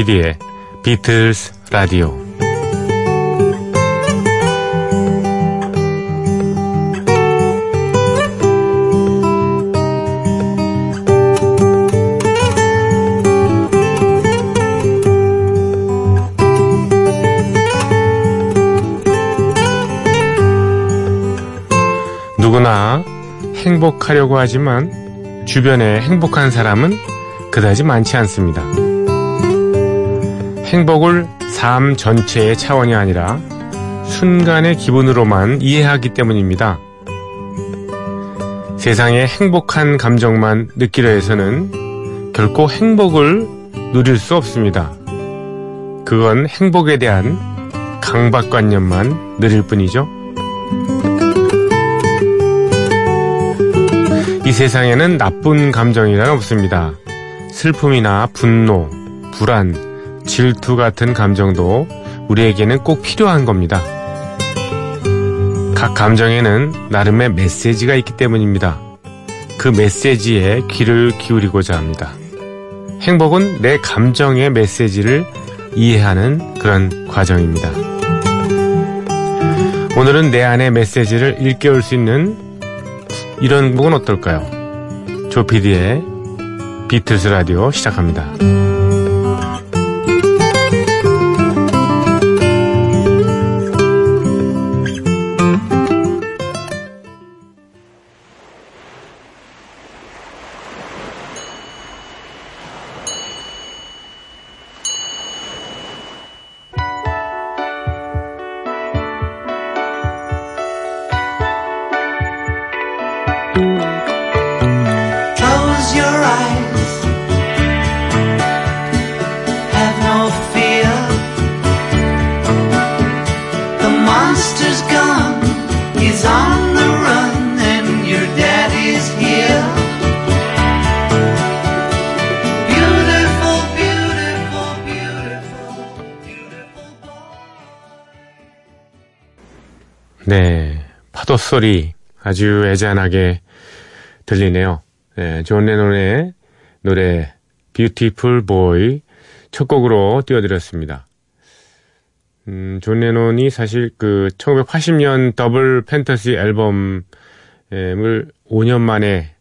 조피디의 비틀스 라디오 누구나 행복하려고 하지만 주변에 행복한 사람은 그다지 많지 않습니다. 행복을 삶 전체의 차원이 아니라 순간의 기분으로만 이해하기 때문입니다. 세상에 행복한 감정만 느끼려 해서는 결코 행복을 누릴 수 없습니다. 그건 행복에 대한 강박관념만 느릴 뿐이죠. 이 세상에는 나쁜 감정이란 없습니다. 슬픔이나 분노, 불안, 질투 같은 감정도 우리에게는 꼭 필요한 겁니다. 각 감정에는 나름의 메시지가 있기 때문입니다. 그 메시지에 귀를 기울이고자 합니다. 행복은 내 감정의 메시지를 이해하는 그런 과정입니다. 오늘은 내 안의 메시지를 일깨울 수 있는 이런 곡은 어떨까요? 조피디의 비틀스 라디오 시작합니다. 네, 파도 소리 아주 애잔하게 들리네요. 네, 존 레논의 노래 Beautiful Boy 첫 곡으로 띄워드렸습니다. 음, 존 레논이 사실 그 1980년 Double Fantasy 앨범을 5년 만에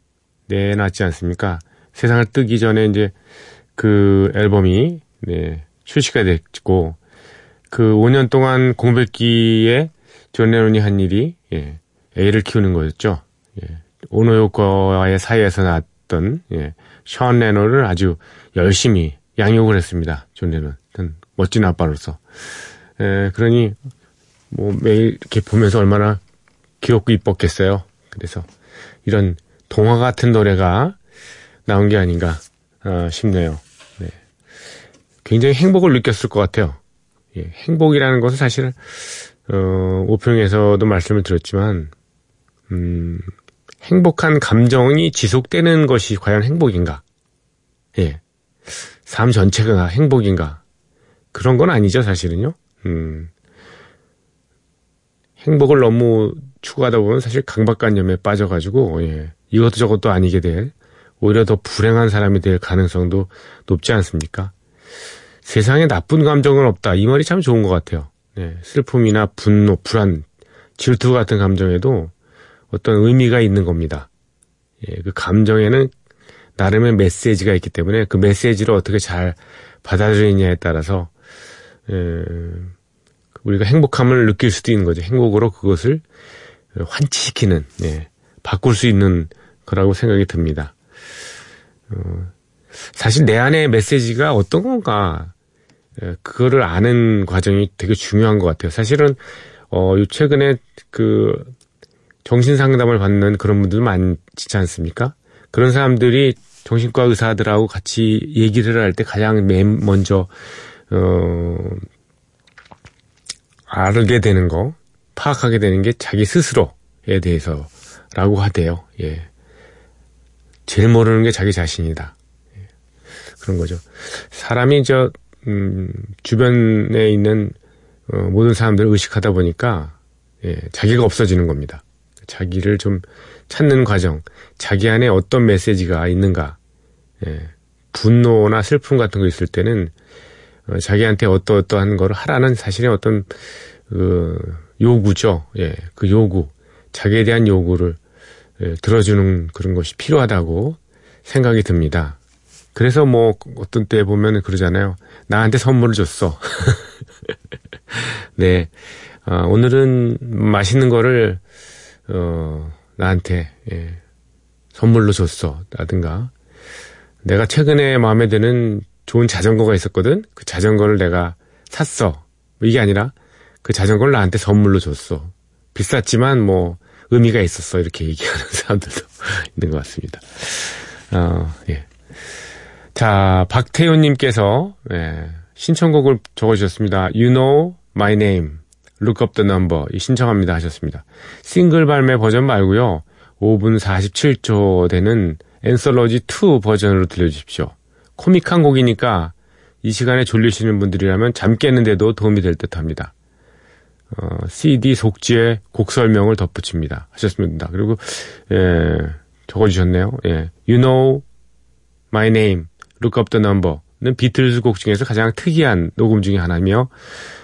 내놨지 않습니까? 세상을 뜨기 전에 이제 그 앨범이 네, 출시가 됐고 그 5년 동안 공백기에 존 레논이 한 일이 예, 애를 키우는 거였죠. 예, 오노요코와의 사이에서 낳았던 예, 션 레논을 아주 열심히 양육을 했습니다. 존 레논. 은 멋진 아빠로서. 예, 그러니 뭐 매일 이렇게 보면서 얼마나 귀엽고 이뻤겠어요. 그래서 이런 동화 같은 노래가 나온 게 아닌가 어, 싶네요. 네. 굉장히 행복을 느꼈을 것 같아요. 예, 행복이라는 것은 사실 어, 오평에서도 말씀을 드렸지만 음, 행복한 감정이 지속되는 것이 과연 행복인가? 예. 삶 전체가 행복인가? 그런 건 아니죠, 사실은요. 음. 행복을 너무 추구하다 보면 사실 강박관념에 빠져가지고, 예. 이것도 저것도 아니게 될, 오히려 더 불행한 사람이 될 가능성도 높지 않습니까? 세상에 나쁜 감정은 없다. 이 말이 참 좋은 것 같아요. 네, 슬픔이나 분노, 불안, 질투 같은 감정에도 어떤 의미가 있는 겁니다. 예, 그 감정에는 나름의 메시지가 있기 때문에 그 메시지를 어떻게 잘 받아들이냐에 따라서 예, 우리가 행복함을 느낄 수도 있는 거죠. 행복으로 그것을 환치시키는, 예, 바꿀 수 있는 거라고 생각이 듭니다. 어, 사실 내 안의 메시지가 어떤 건가, 예, 그거를 아는 과정이 되게 중요한 것 같아요. 사실은, 어, 요 최근에 그, 정신 상담을 받는 그런 분들 많지 않습니까? 그런 사람들이 정신과 의사들하고 같이 얘기를 할 때 가장 맨 먼저, 어, 알게 되는 거, 파악하게 되는 게 자기 스스로에 대해서라고 하대요. 예. 제일 모르는 게 자기 자신이다. 예. 그런 거죠. 사람이 저, 음, 주변에 있는, 어, 모든 사람들을 의식하다 보니까, 예, 자기가 없어지는 겁니다. 자기를 좀 찾는 과정, 자기 안에 어떤 메시지가 있는가, 예, 분노나 슬픔 같은 거 있을 때는 어, 자기한테 어떠어떠한 거를 하라는 사실의 어떤 그 요구죠. 예, 그 요구, 자기에 대한 요구를 예, 들어주는 그런 것이 필요하다고 생각이 듭니다. 그래서 뭐 어떤 때 보면 그러잖아요. 나한테 선물을 줬어. 네, 어, 오늘은 맛있는 거를 어, 나한테 예, 선물로 줬어. 라든가 내가 최근에 마음에 드는 좋은 자전거가 있었거든. 그 자전거를 내가 샀어. 뭐 이게 아니라 그 자전거를 나한테 선물로 줬어. 비쌌지만 뭐 의미가 있었어. 이렇게 얘기하는 사람들도 있는 것 같습니다. 어, 예. 자, 박태훈님께서 예, 신청곡을 적어주셨습니다. You know my name. Look up the number. 신청합니다 하셨습니다. 싱글 발매 버전 말고요. 5분 47초 되는 앤솔러지 2 버전으로 들려주십시오. 코믹한 곡이니까 이 시간에 졸리시는 분들이라면 잠 깨는데도 도움이 될 듯 합니다. 어, CD 속지에 곡 설명을 덧붙입니다. 하셨습니다. 그리고, 예, 적어주셨네요. 예, You know my name, look up the number. 는 비틀즈 곡 중에서 가장 특이한 녹음 중의 하나며,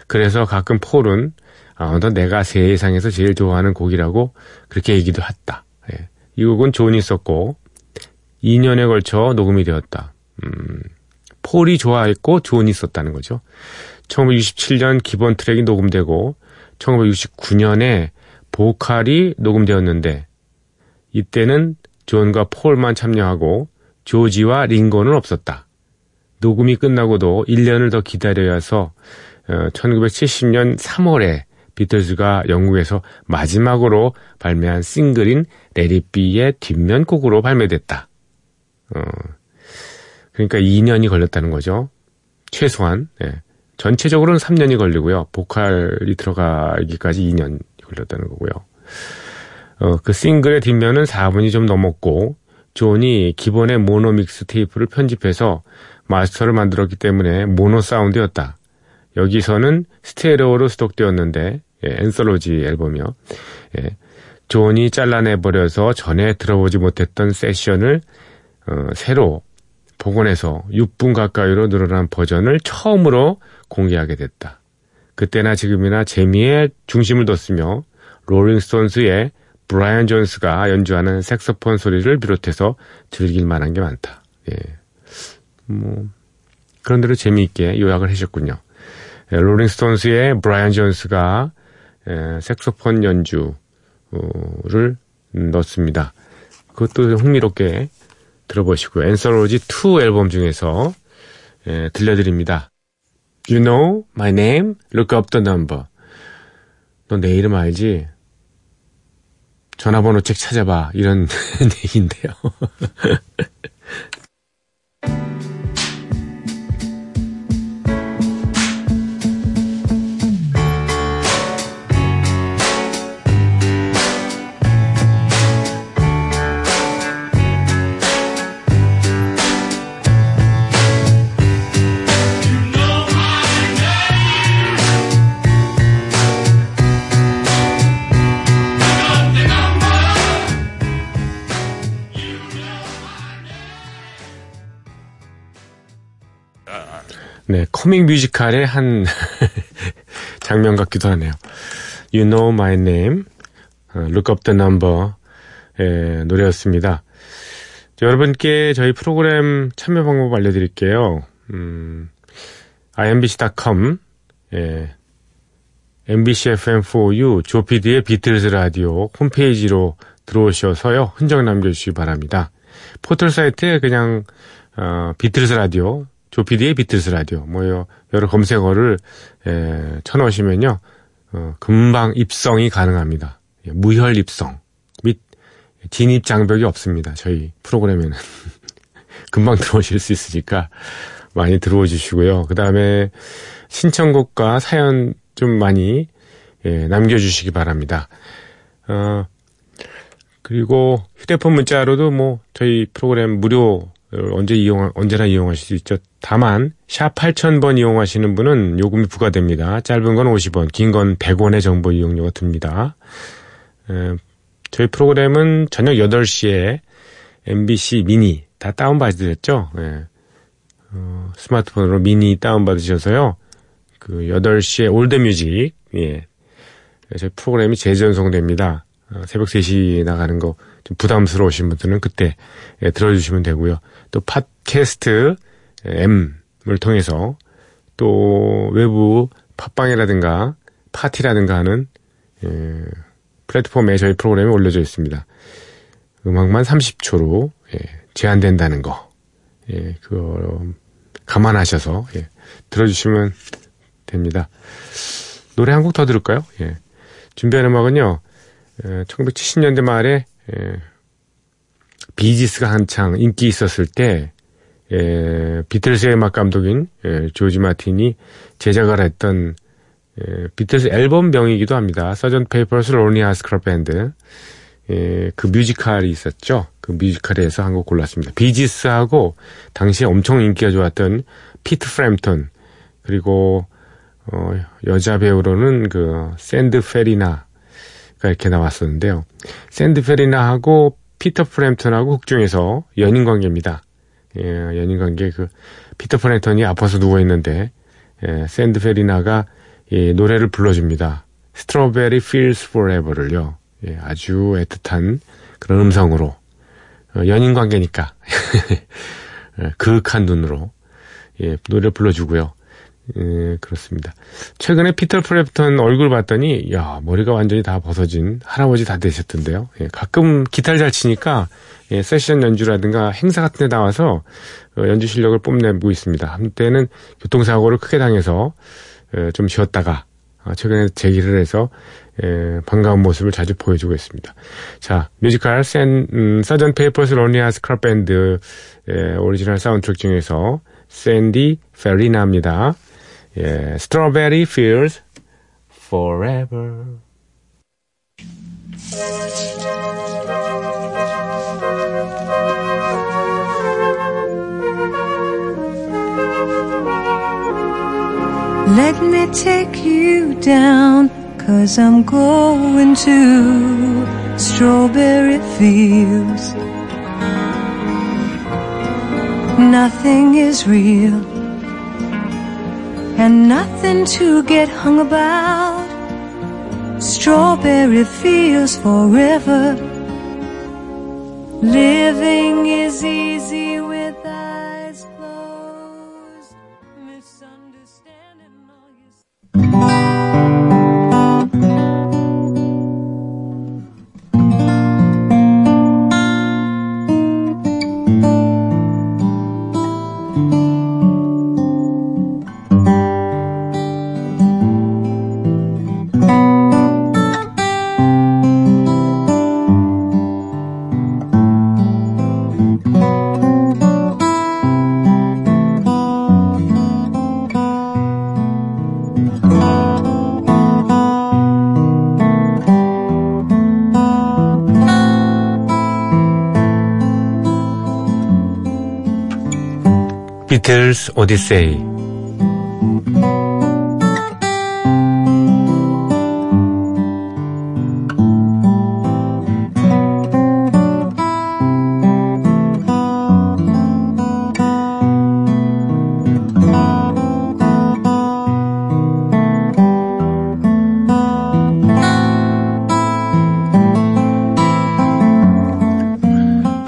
그래서 가끔 폴은, 아, 너 내가 세상에서 제일 좋아하는 곡이라고 그렇게 얘기도 했다. 예. 이 곡은 존이 썼고, 2년에 걸쳐 녹음이 되었다. 음, 폴이 좋아했고 존이 썼다는 거죠. 1967년 기본 트랙이 녹음되고 1969년에 보컬이 녹음되었는데 이때는 존과 폴만 참여하고 조지와 링고는 없었다. 녹음이 끝나고도 1년을 더 기다려야 해서 1970년 3월에 비틀즈가 영국에서 마지막으로 발매한 싱글인 Let It Be의 뒷면곡으로 발매됐다. 어, 그러니까 2년이 걸렸다는 거죠. 최소한. 예. 전체적으로는 3년이 걸리고요. 보컬이 들어가기까지 2년이 걸렸다는 거고요. 어, 그 싱글의 뒷면은 4분이 좀 넘었고, 존이 기본의 mono mix 테이프를 편집해서 마스터를 만들었기 때문에 모노 사운드였다. 여기서는 스테레오로 수록되었는데, 예, 앤솔로지 앨범이요. 예, 존이 잘라내버려서 전에 들어보지 못했던 세션을 어, 새로 복원해서 6분 가까이로 늘어난 버전을 처음으로 공개하게 됐다. 그때나 지금이나 재미에 중심을 뒀으며 롤링스톤스의 브라이언 존스가 연주하는 색소폰 소리를 비롯해서 즐길 만한 게 많다. 예. 뭐 그런 대로 재미있게 요약을 하셨군요. 예, 롤링스톤스의 브라이언 존스가 예, 색소폰 연주를 넣습니다. 그것도 흥미롭게 들어보시고 앤서로지 2 앨범 중에서 예, 들려드립니다. You know my name, look up the number. 너 내 이름 알지? 전화번호 책 찾아봐. 이런 얘기인데요. 네, 코믹 뮤지컬의 한 장면 같기도 하네요. You Know My Name, Look Up the Number 의 노래였습니다. 여러분께 저희 프로그램 참여 방법 알려드릴게요. 음, imbc.com, 예, MBC FM4U, 조피디의 비틀즈 라디오 홈페이지로 들어오셔서요, 흔적 남겨주시기 바랍니다. 포털 사이트에 그냥, 어, 비틀즈 라디오 조피디의 비틀스 라디오 뭐 여러 검색어를 에, 쳐놓으시면요 어, 금방 입성이 가능합니다. 예, 무혈 입성 및 진입 장벽이 없습니다. 저희 프로그램에는 금방 들어오실 수 있으니까 많이 들어오 주시고요. 그 다음에 신청곡과 사연 좀 많이 예, 남겨주시기 바랍니다. 어, 그리고 휴대폰 문자로도 뭐 저희 프로그램 무료 언제 이용, 언제나 이용하실 수 있죠. 다만, 샵 8000번 이용하시는 분은 요금이 부과됩니다. 짧은 건 50원, 긴 건 100원의 정보 이용료가 듭니다. 에, 저희 프로그램은 저녁 8시에 MBC 미니 다 다운 받으셨죠? 예. 어, 스마트폰으로 미니 다운 받으셔서요. 그 8시에 올드뮤직, 예. 저희 프로그램이 재전송됩니다. 어, 새벽 3시 나가는 거 좀 부담스러우신 분들은 그때 예, 들어주시면 되고요. 또 팟캐스트 M을 통해서 또 외부 팟빵이라든가 파티라든가 하는 예, 플랫폼에 저희 프로그램이 올려져 있습니다. 음악만 30초로 예, 제한된다는 거. 예, 그거 감안하셔서 예, 들어주시면 됩니다. 노래 한 곡 더 들을까요? 예. 준비한 음악은요. 예, 1970년대 말에 예, 비지스가 한창 인기 있었을 때 예, 비틀스의 음악 감독인 예, 조지 마틴이 제작을 했던 예, 비틀스 앨범명이기도 합니다. Sergeant Pepper's Lonely Hearts Club Band 예, 그 뮤지컬이 있었죠. 그 뮤지컬에서 한 곡 골랐습니다. 비지스하고 당시에 엄청 인기가 좋았던 피터 프램턴 그리고 어, 여자 배우로는 그 샌디 페리나가 이렇게 나왔었는데요. 샌디 페리나하고 피터 프램턴하고 극중에서 연인 관계입니다. 예, 연인 관계 그 피터 프램턴이 아파서 누워 있는데 예, 샌디 페리나가 이 노래를 불러줍니다. Strawberry Fields Forever를요. 예, 아주 애틋한 그런 음성으로 어, 연인 관계니까 예, 그윽한 눈으로 예, 노래 불러주고요. 예, 그렇습니다. 최근에 피터 프램턴 얼굴 봤더니 야 머리가 완전히 다 벗어진 할아버지 다 되셨던데요. 예, 가끔 기타를 잘 치니까 예, 세션 연주라든가 행사 같은 데 나와서 어, 연주 실력을 뽐내고 있습니다. 한때는 교통사고를 크게 당해서 예, 좀 쉬었다가 아, 최근에 재기를 해서 예, 반가운 모습을 자주 보여주고 있습니다. 자, 뮤지컬 센, 음, Sergeant Pepper's Lonely Hearts Club Band 예, 오리지널 사운드트랙 중에서 샌디 페리나입니다. 예, Strawberry Fields Forever. Let me take you down, cause I'm going to strawberry fields. Nothing is real, and nothing to get hung about. Strawberry fields forever. Living 비틀스 오디세이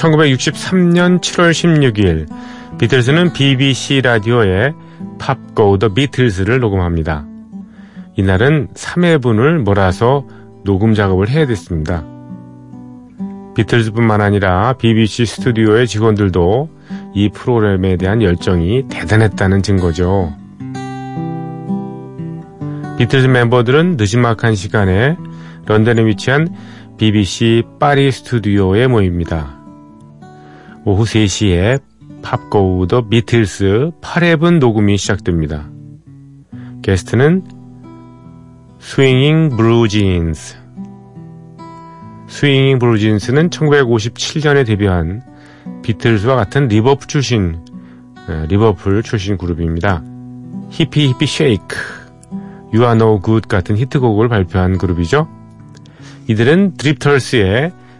1963년 7월 16일 비틀스는 BBC 라디오에 Pop Go the Beatles를 녹음합니다. 이날은 3회분을 몰아서 녹음 작업을 해야 됐습니다. 비틀스뿐만 아니라 BBC 스튜디오의 직원들도 이 프로그램에 대한 열정이 대단했다는 증거죠. 비틀스 멤버들은 느지막한 시간에 런던에 위치한 BBC 파리 스튜디오에 모입니다. 오후 3시에 Pop Go the Beatles 8회분 녹음이 시작됩니다. 게스트는 스윙잉 블루진스. 스윙잉 블루진스는 1957년에 데뷔한 비틀즈와 같은 리버풀 출신, 어, 리버풀 출신 그룹입니다. 히피 히피 쉐이크, No Good 같은 히트곡을 발표한 그룹이죠. 이들은 드립털스의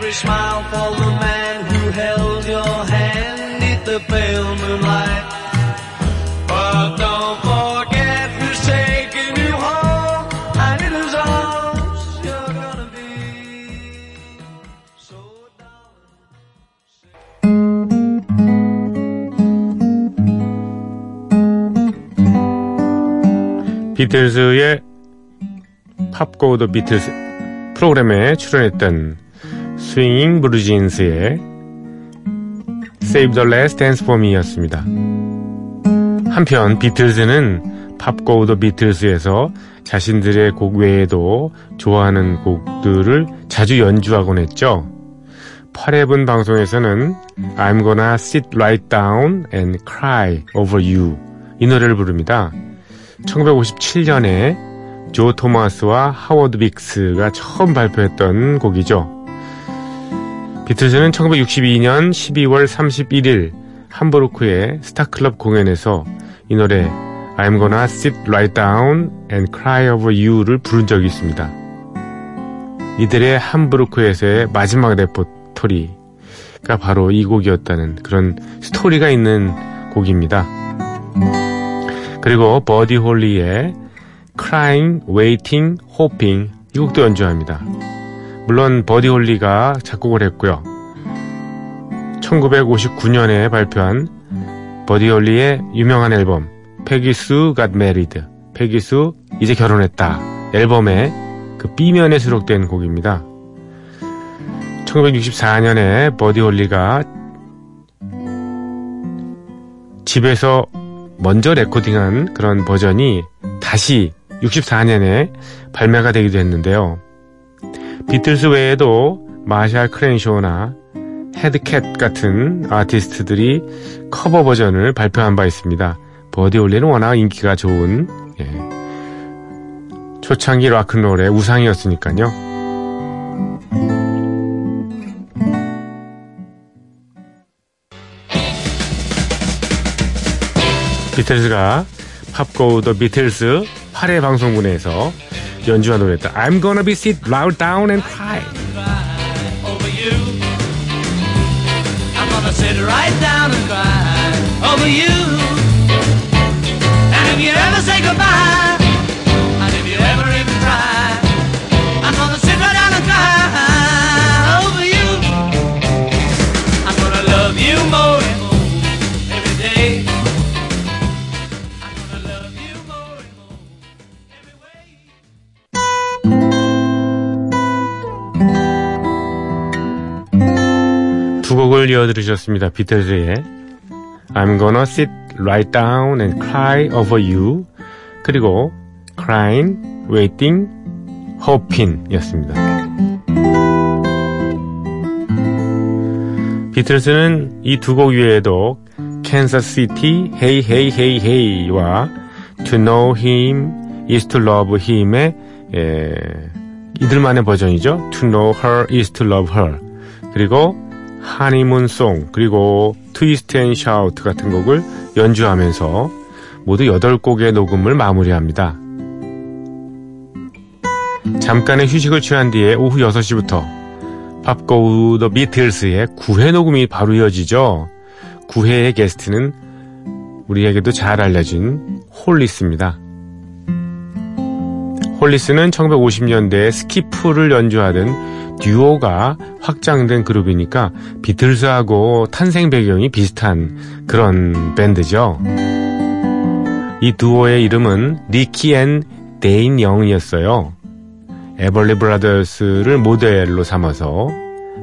every smile for the man who held your hand neath the pale moonlight. But don't forget who's taking you home and in whose arms you're gonna be. So darling. 비틀즈의 Pop Go the Beatles 프로그램에 출연했던 스윙잉 블루진스의 Save the Last Dance for Me였습니다. 한편 비틀즈는 Pop Go the Beatles에서 자신들의 곡 외에도 좋아하는 곡들을 자주 연주하곤 했죠. 8회분 방송에서는 I'm gonna sit right down and cry over you 이 노래를 부릅니다. 1957년에 조 토마스와 하워드 빅스가 처음 발표했던 곡이죠. 비틀즈는 1962년 12월 31일 함부르크의 스타클럽 공연에서 이 노래 I'm gonna sit right down and cry over you를 부른 적이 있습니다. 이들의 함부르크에서의 마지막 레포토리가 바로 이 곡이었다는 그런 스토리가 있는 곡입니다. 그리고 버디 홀리의 Crying, Waiting, Hoping 이 곡도 연주합니다. 물론 버디 홀리가 작곡을 했고요. 1959년에 발표한 버디 홀리의 유명한 앨범 Peggy Sue Got Married, 페기수 이제 결혼했다 앨범의 그 B면에 수록된 곡입니다. 1964년에 버디 홀리가 집에서 먼저 레코딩한 그런 버전이 다시 64년에 발매가 되기도 했는데요. 비틀스 외에도 마샬 크렌쇼나 헤드캣 같은 아티스트들이 커버 버전을 발표한 바 있습니다. 버디 홀리는 워낙 인기가 좋은 예, 초창기 락큰롤의 우상이었으니까요. 비틀즈가 팝고 더 비틀스 8회 방송분에서 연주한 노래였다. I'm gonna be sit right down and cry. over you. I'm gonna sit right down and cry over you. And if you ever say goodbye, 곡을 이어 들으셨습니다. 비틀즈의 I'm gonna sit right down and cry over you 그리고 crying, waiting, hoping 였습니다. 비틀즈는 이 두 곡 외에도 Kansas City, Hey Hey Hey Hey와 To Know Him is to Love Him의 에, 이들만의 버전이죠. To Know Her is to Love Her 그리고 Honeymoon Song 그리고 Twist and Shout 같은 곡을 연주하면서 모두 8곡의 녹음을 마무리합니다. 잠깐의 휴식을 취한 뒤에 오후 6시부터 Pop Go the Beatles의 9회 녹음이 바로 이어지죠. 9회의 게스트는 우리에게도 잘 알려진 홀리스입니다. 홀리스는 1950년대에 skiffle을 연주하던 듀오가 확장된 그룹이니까 비틀즈하고 탄생 배경이 비슷한 그런 밴드죠. 이 듀오의 이름은 리키 앤 데인 영이었어요. 에벌리 브라더스를 모델로 삼아서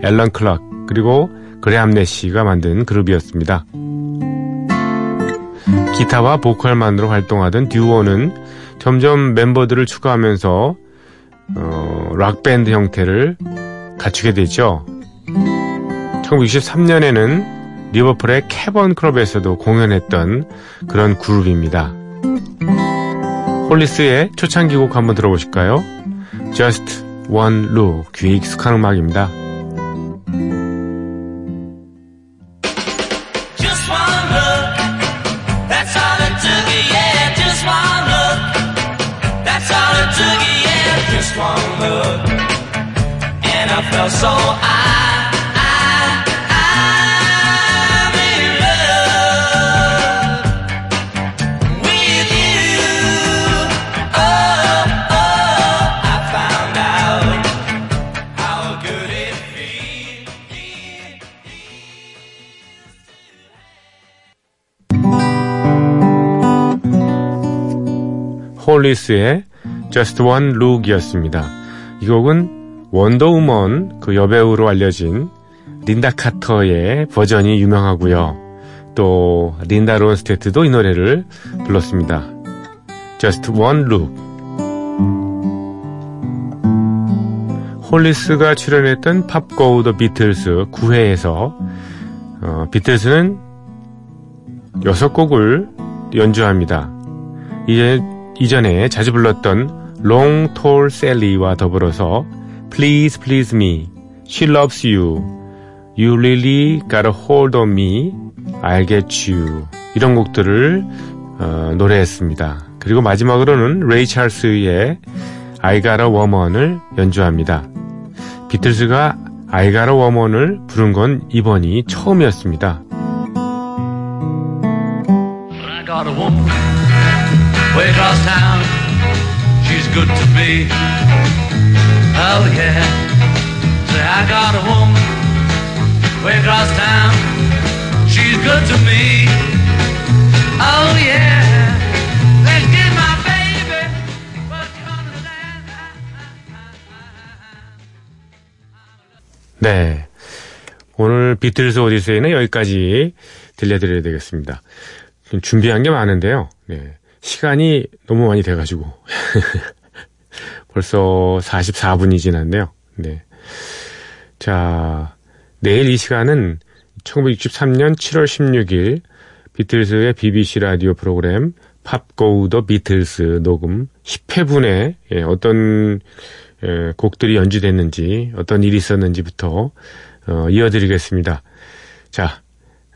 앨런 클락 그리고 그레암 내시가 만든 그룹이었습니다. 기타와 보컬만으로 활동하던 듀오는 점점 멤버들을 추가하면서 어, 락밴드 형태를 갖추게 되죠. 1963년에는 리버풀의 캐번 클럽에서도 공연했던 그런 그룹입니다. 홀리스의 초창기 곡 한번 들어보실까요? Just One Look 귀에 익숙한 음악입니다. Good it feels. 홀리스의 Just One Look이었습니다. 이 곡은 원더우먼 그 여배우로 알려진 린다 카터의 버전이 유명하고요. 또 린다 론스테트도 이 노래를 불렀습니다. Just One Look. 홀리스가 출연했던 Pop Go the Beatles 9회에서 어, 비틀스는 6곡을 연주합니다. 이제 이전에 자주 불렀던 Long Tall Sally와 더불어서 Please Please Me, She Loves You, You Really Got a Hold on Me, I'll Get You 이런 곡들을 어, 노래했습니다. 그리고 마지막으로는 레이 찰스의 I Got a Woman을 연주합니다. 비틀즈가 I Got a Woman을 부른 건 이번이 처음이었습니다. I got a woman way across town. She's good to me. Oh yeah. Say I got a woman way across town. She's good to me. Oh yeah. Let's get my baby. What you understand? 네. 오늘 비틀스 오디세이는 여기까지 들려드려야 되겠습니다. 좀 준비한 게 많은데요. 네. 시간이 너무 많이 돼가지고. 벌써 44분이 지났네요. 네. 자, 내일 이 시간은 1963년 7월 16일 비틀스의 BBC 라디오 프로그램 Pop Go the Beatles 녹음 10회분에 예, 어떤 예, 곡들이 연주됐는지 어떤 일이 있었는지부터 어, 이어드리겠습니다. 자,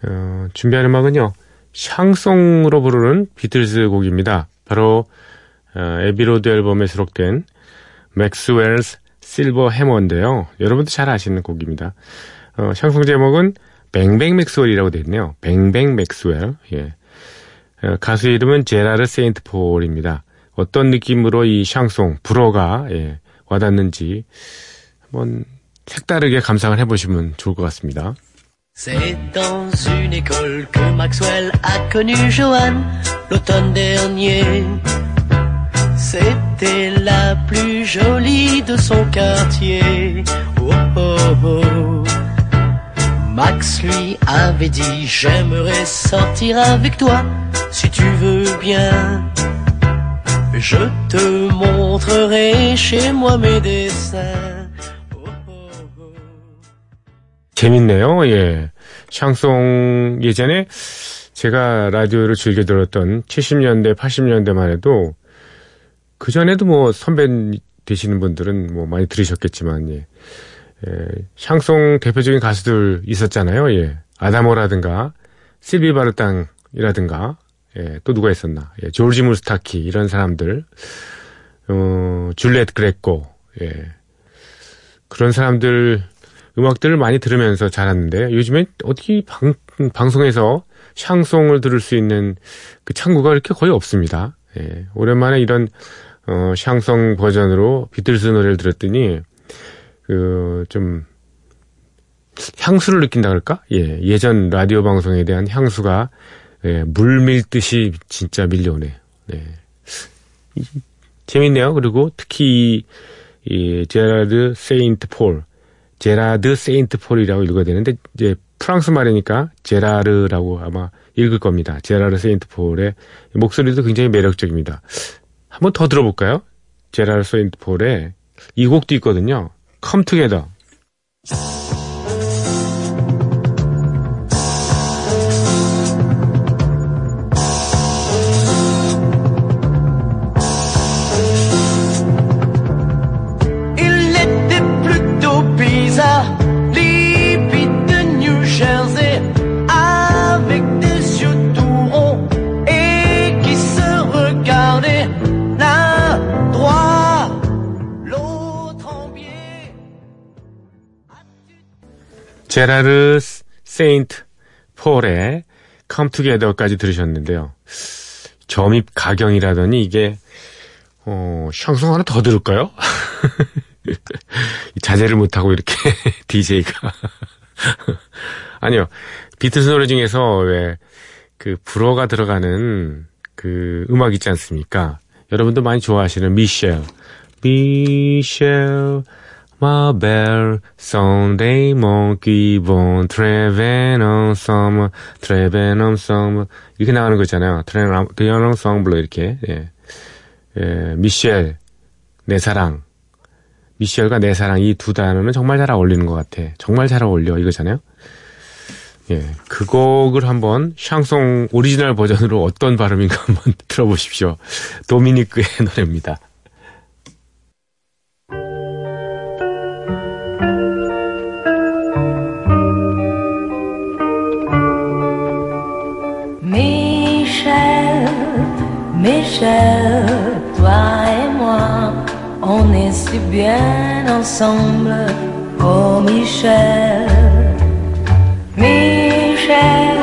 어, 준비한 음악은요. 샹송으로 부르는 비틀스 곡입니다. 바로 어, Abbey Road 앨범에 수록된 Maxwell's Silver Hammer인데요. 여러분도 잘 아시는 곡입니다. 어, 샹송 제목은 Bang Bang Maxwell이라고 되어 있네요. Bang Bang Maxwell. 예. 어, 가수 이름은 제라르 세인트 폴입니다. 어떤 느낌으로 이 샹송 불어가 예, 와닿는지 한번 색다르게 감상을 해보시면 좋을 것 같습니다. C'est dans une école que Maxwell a connu Joanne l'automne dernier. C'était la plus jolie de son quartier. Oh, oh, oh. Max lui avait dit J'aimerais sortir avec toi si tu veux bien. Je te montrerai chez moi mes dessins. Oh, oh, oh. 재밌네요. 예. 샹송 예전에 제가 라디오를 즐겨 들었던 70년대, 80년대만 해도 그 전에도 뭐 선배 되시는 분들은 뭐 많이 들으셨겠지만 예. 예, 샹송 대표적인 가수들 있었잖아요. 예. 아다모라든가 실비 바르땅이라든가 예, 또 누가 있었나? 예, 조르지 무스타키 이런 사람들, 어, 줄렛 그레코, 예, 그런 사람들 음악들을 많이 들으면서 자랐는데 요즘에 어디 방, 방송에서 샹송을 들을 수 있는 그 창구가 이렇게 거의 없습니다. 예, 오랜만에 이런 어, 샹송 버전으로 비틀스 노래를 들었더니, 그, 좀, 향수를 느낀다 그럴까? 예, 예전 라디오 방송에 대한 향수가, 예, 물 밀듯이 진짜 밀려오네요. 네. 이- 재밌네요. 그리고 특히, 이, 제라드 세인트 폴, 제라드 세인트 폴이라고 읽어야 되는데, 이제 프랑스 말이니까 제라르라고 아마 읽을 겁니다. 제라르 세인트 폴의 목소리도 굉장히 매력적입니다. 한번 더 들어볼까요? 제라르 세인트 폴의 이 곡도 있거든요. Together. Il 제라르 세인트 폴의 Together까지 들으셨는데요. 점입 가경이라더니 이게 어, 샹송 하나 더 들을까요? 자제를 못하고 이렇게 DJ가 아니요 비틀스 노래 중에서 왜 그 불어가 들어가는 그 음악 있지 않습니까? 여러분도 많이 좋아하시는 미셸 미셸 Ma belle Sunday monkey bon treven ensemble treven ensemble 이렇게 나가는 거 있잖아요. treven ensemble 이렇게 예. 예, 미셸 내 사랑 미셸과 내 사랑 이 두 단어는 정말 잘 어울리는 것 같아. 정말 잘 어울려 이거잖아요. 예, 그 곡을 한번 샹송 오리지널 버전으로 어떤 발음인가 한번 들어보십시오. 도미니크의 노래입니다. Michel, toi et moi, on est si bien ensemble. Oh Michel, Michel,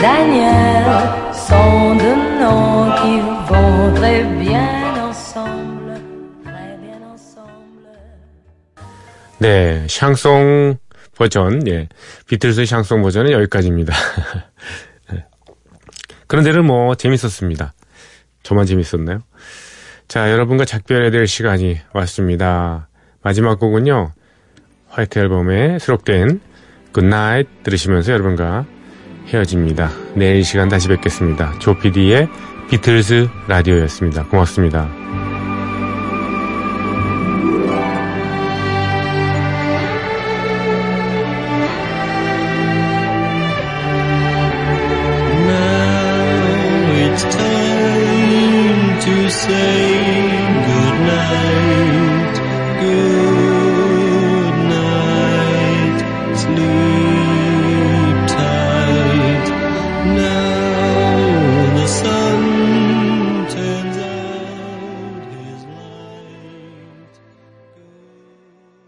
Daniel sont deux noms qui vont très bien ensemble, très bien ensemble. 네, 샹송 버전, 예. 비틀스의 샹송 버전은 여기까지입니다. 네. 그런데는 뭐, 재밌었습니다. 저만 재밌었나요? 자, 여러분과 작별해야 될 시간이 왔습니다. 마지막 곡은요, 화이트 앨범에 수록된 Good Night 들으시면서 여러분과 헤어집니다. 내일 이 시간 다시 뵙겠습니다. 조피디의 비틀스 라디오였습니다. 고맙습니다.